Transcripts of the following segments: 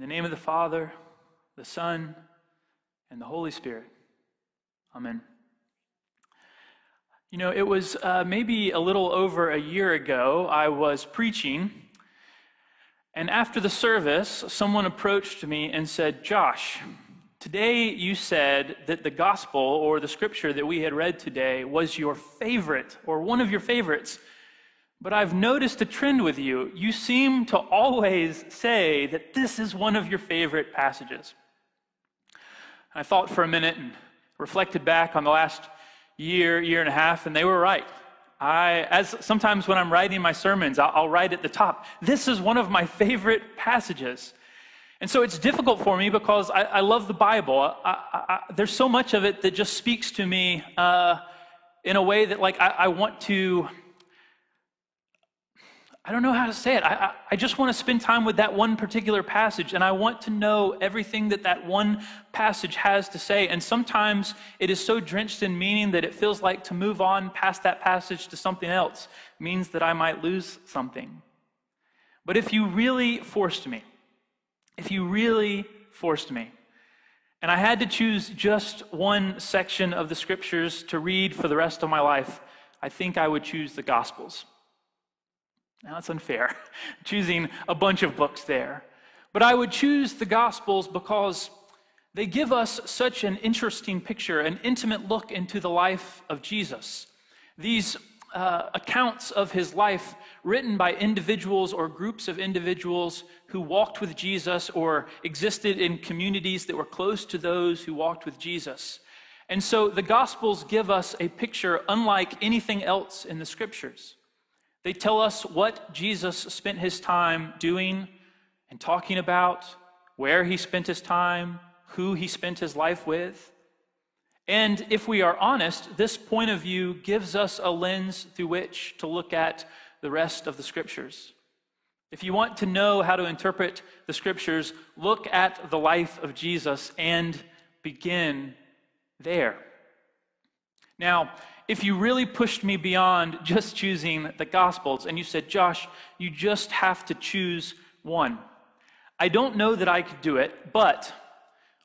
In the name of the Father, the Son, and the Holy Spirit. Amen. You know, it was uh, maybe a little over a year ago, I was preaching, and after the service, someone approached me and said, Josh, today you said that the gospel or the scripture that we had read today was your favorite or one of your favorites. But I've noticed a trend with you. You seem to always say that this is one of your favorite passages. I thought for a minute and reflected back on the last year, year and a half, and they were right. I, as sometimes when I'm writing my sermons, I'll, I'll write at the top, this is one of my favorite passages. And so it's difficult for me because I, I love the Bible. I, I, there's so much of it that just speaks to me uh, in a way that, like, I, want to I don't know how to say it. I, I, I, just want to spend time with that one particular passage, and I want to know everything that that one passage has to say. And sometimes it is so drenched in meaning that it feels like to move on past that passage to something else means that I might lose something. But if you really forced me, if you really forced me, and I had to choose just one section of the scriptures to read for the rest of my life, I think I would choose the Gospels. Now, that's unfair, choosing a bunch of books there. But I would choose the Gospels because they give us such an interesting picture, an intimate look into the life of Jesus. These uh, accounts of his life written by individuals or groups of individuals who walked with Jesus or existed in communities that were close to those who walked with Jesus. And so the Gospels give us a picture unlike anything else in the Scriptures. They tell us what Jesus spent his time doing and talking about, where he spent his time, who he spent his life with. And if we are honest, this point of view gives us a lens through which to look at the rest of the scriptures. If you want to know how to interpret the scriptures, look at the life of Jesus and begin there. Now, if you really pushed me beyond just choosing the Gospels and you said, Josh, you just have to choose one, I don't know that I could do it, but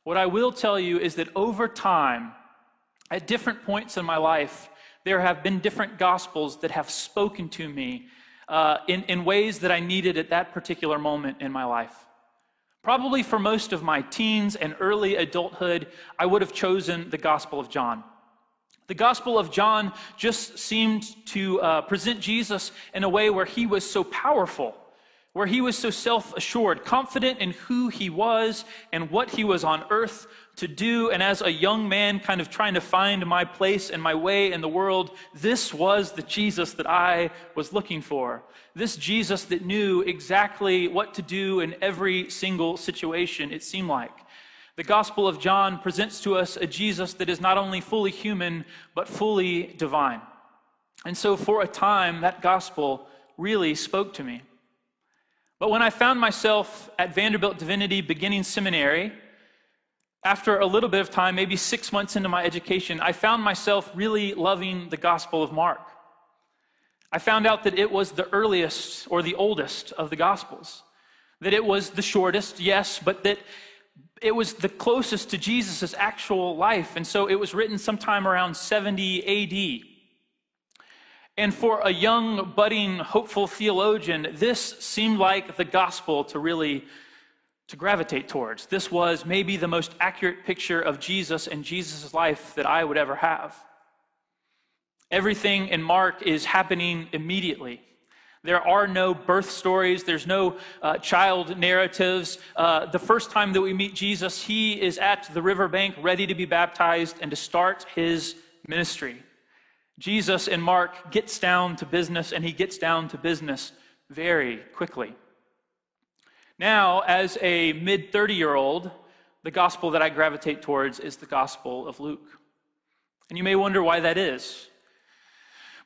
what I will tell you is that over time, at different points in my life, there have been different Gospels that have spoken to me uh, in, in ways that I needed at that particular moment in my life. Probably for most of my teens and early adulthood, I would have chosen the Gospel of John. The Gospel of John just seemed to uh, present Jesus in a way where he was so powerful, where he was so self assured, confident in who he was and what he was on earth to do. And as a young man, kind of trying to find my place and my way in the world, this was the Jesus that I was looking for. This Jesus that knew exactly what to do in every single situation, it seemed like. The Gospel of John presents to us a Jesus that is not only fully human, but fully divine. And so, for a time, that gospel really spoke to me. But when I found myself at Vanderbilt Divinity beginning seminary, after a little bit of time, maybe six months into my education, I found myself really loving the Gospel of Mark. I found out that it was the earliest or the oldest of the Gospels, that it was the shortest, yes, but that it was the closest to Jesus' actual life. And so it was written sometime around 70 AD. And for a young, budding, hopeful theologian, this seemed like the gospel to really to gravitate towards. This was maybe the most accurate picture of Jesus and Jesus' life that I would ever have. Everything in Mark is happening immediately. There are no birth stories, there's no uh, child narratives. Uh, the first time that we meet Jesus, he is at the riverbank ready to be baptized and to start his ministry. Jesus in Mark gets down to business, and he gets down to business very quickly. Now, as a mid 30 year old, the gospel that I gravitate towards is the gospel of Luke. And you may wonder why that is.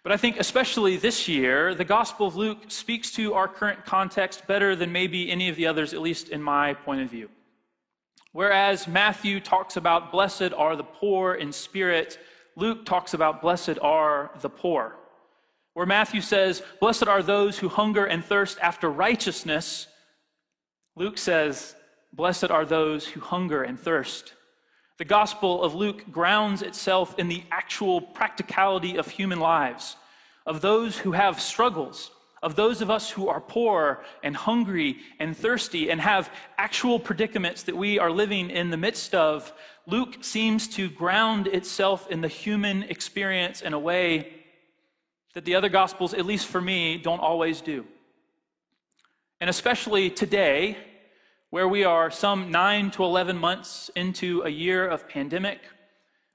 But I think, especially this year, the Gospel of Luke speaks to our current context better than maybe any of the others, at least in my point of view. Whereas Matthew talks about blessed are the poor in spirit, Luke talks about blessed are the poor. Where Matthew says, Blessed are those who hunger and thirst after righteousness, Luke says, Blessed are those who hunger and thirst. The Gospel of Luke grounds itself in the actual practicality of human lives, of those who have struggles, of those of us who are poor and hungry and thirsty and have actual predicaments that we are living in the midst of. Luke seems to ground itself in the human experience in a way that the other Gospels, at least for me, don't always do. And especially today, where we are some nine to 11 months into a year of pandemic,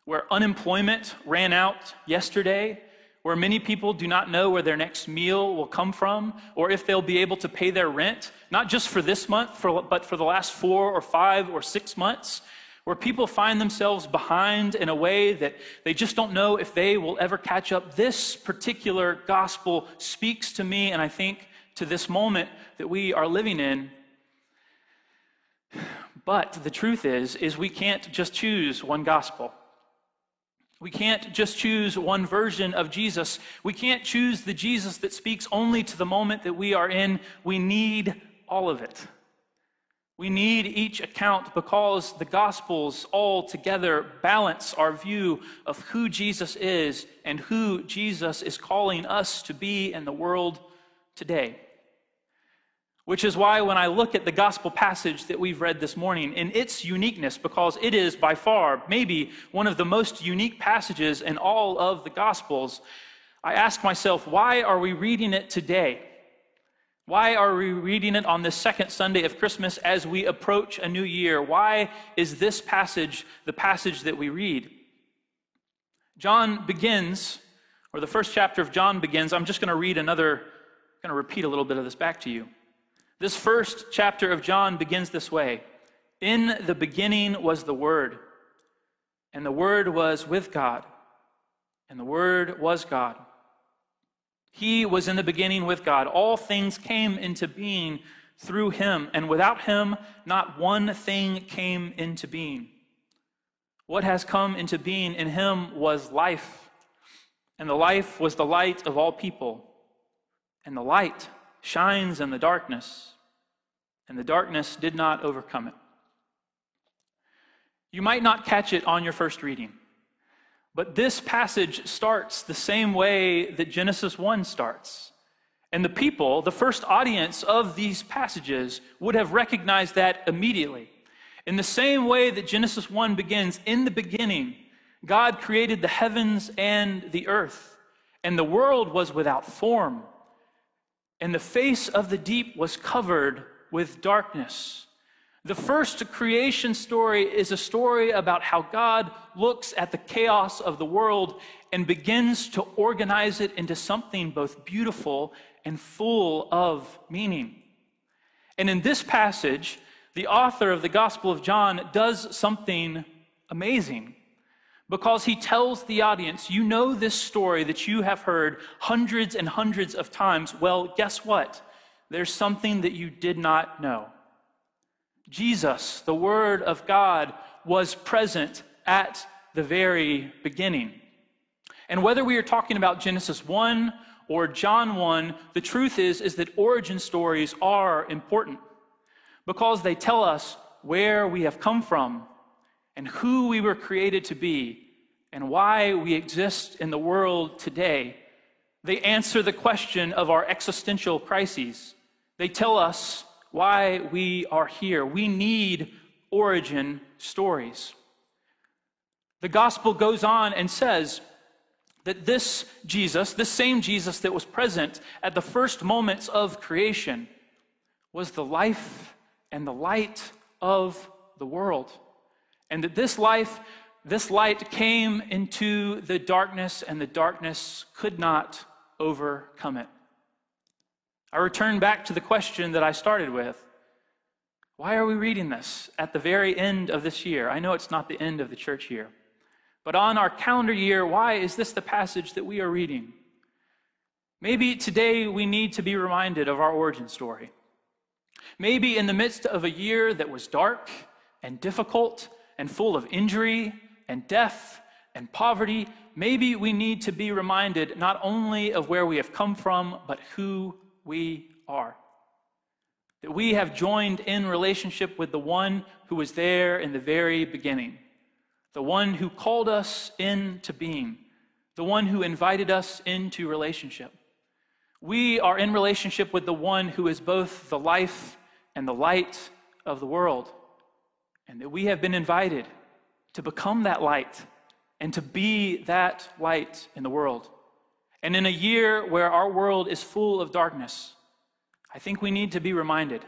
where unemployment ran out yesterday, where many people do not know where their next meal will come from or if they'll be able to pay their rent, not just for this month, for, but for the last four or five or six months, where people find themselves behind in a way that they just don't know if they will ever catch up. This particular gospel speaks to me, and I think to this moment that we are living in but the truth is, is we can't just choose one gospel. We can't just choose one version of Jesus. We can't choose the Jesus that speaks only to the moment that we are in. We need all of it. We need each account because the Gospels all together balance our view of who Jesus is and who Jesus is calling us to be in the world today. Which is why, when I look at the gospel passage that we've read this morning, in its uniqueness, because it is by far maybe one of the most unique passages in all of the gospels, I ask myself, why are we reading it today? Why are we reading it on the second Sunday of Christmas as we approach a new year? Why is this passage the passage that we read? John begins, or the first chapter of John begins. I'm just going to read another, I'm going to repeat a little bit of this back to you. This first chapter of John begins this way In the beginning was the Word, and the Word was with God, and the Word was God. He was in the beginning with God. All things came into being through him, and without him, not one thing came into being. What has come into being in him was life, and the life was the light of all people, and the light shines in the darkness, and the darkness did not overcome it. You might not catch it on your first reading, but this passage starts the same way that Genesis 1 starts. And the people, the first audience of these passages, would have recognized that immediately. In the same way that Genesis 1 begins, in the beginning, God created the heavens and the earth, and the world was without form and the face of the deep was covered with darkness. The first creation story is a story about how God looks at the chaos of the world and begins to organize it into something both beautiful and full of meaning. And in this passage, the author of the Gospel of John does something amazing because he tells the audience, You know this story that you have heard hundreds and hundreds of times. Well, guess what? There's something that you did not know. Jesus, the Word of God, was present at the very beginning. And whether we are talking about Genesis 1 or John 1, the truth is, is that origin stories are important because they tell us where we have come from and who we were created to be and why we exist in the world today. They answer the question of our existential crises. They tell us why we are here. We need origin stories. The gospel goes on and says that this Jesus, this same Jesus that was present at the first moments of creation, was the life and the light of the world and that this life, this light came into the darkness, and the darkness could not overcome it. I return back to the question that I started with. Why are we reading this at the very end of this year? I know it's not the end of the church year. But on our calendar year, why is this the passage that we are reading? Maybe today we need to be reminded of our origin story. Maybe in the midst of a year that was dark and difficult and full of injury and death and poverty, maybe we need to be reminded not only of where we have come from, but who we are. that we have joined in relationship with the one who was there in the very beginning, the one who called us into being, the one who invited us into relationship. We are in relationship with the one who is both the life and the light of the world, and that we have been invited to become that light and to be that light in the world. And in a year where our world is full of darkness, I think we need to be reminded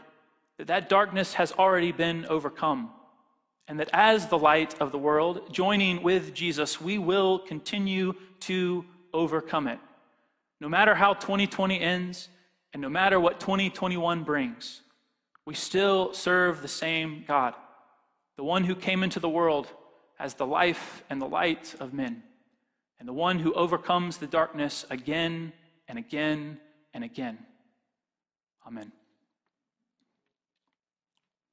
that that darkness has already been overcome. And that as the light of the world, joining with Jesus, we will continue to overcome it. No matter how 2020 ends, and no matter what 2021 brings, we still serve the same God, the one who came into the world as the life and the light of men and the one who overcomes the darkness again and again and again. Amen.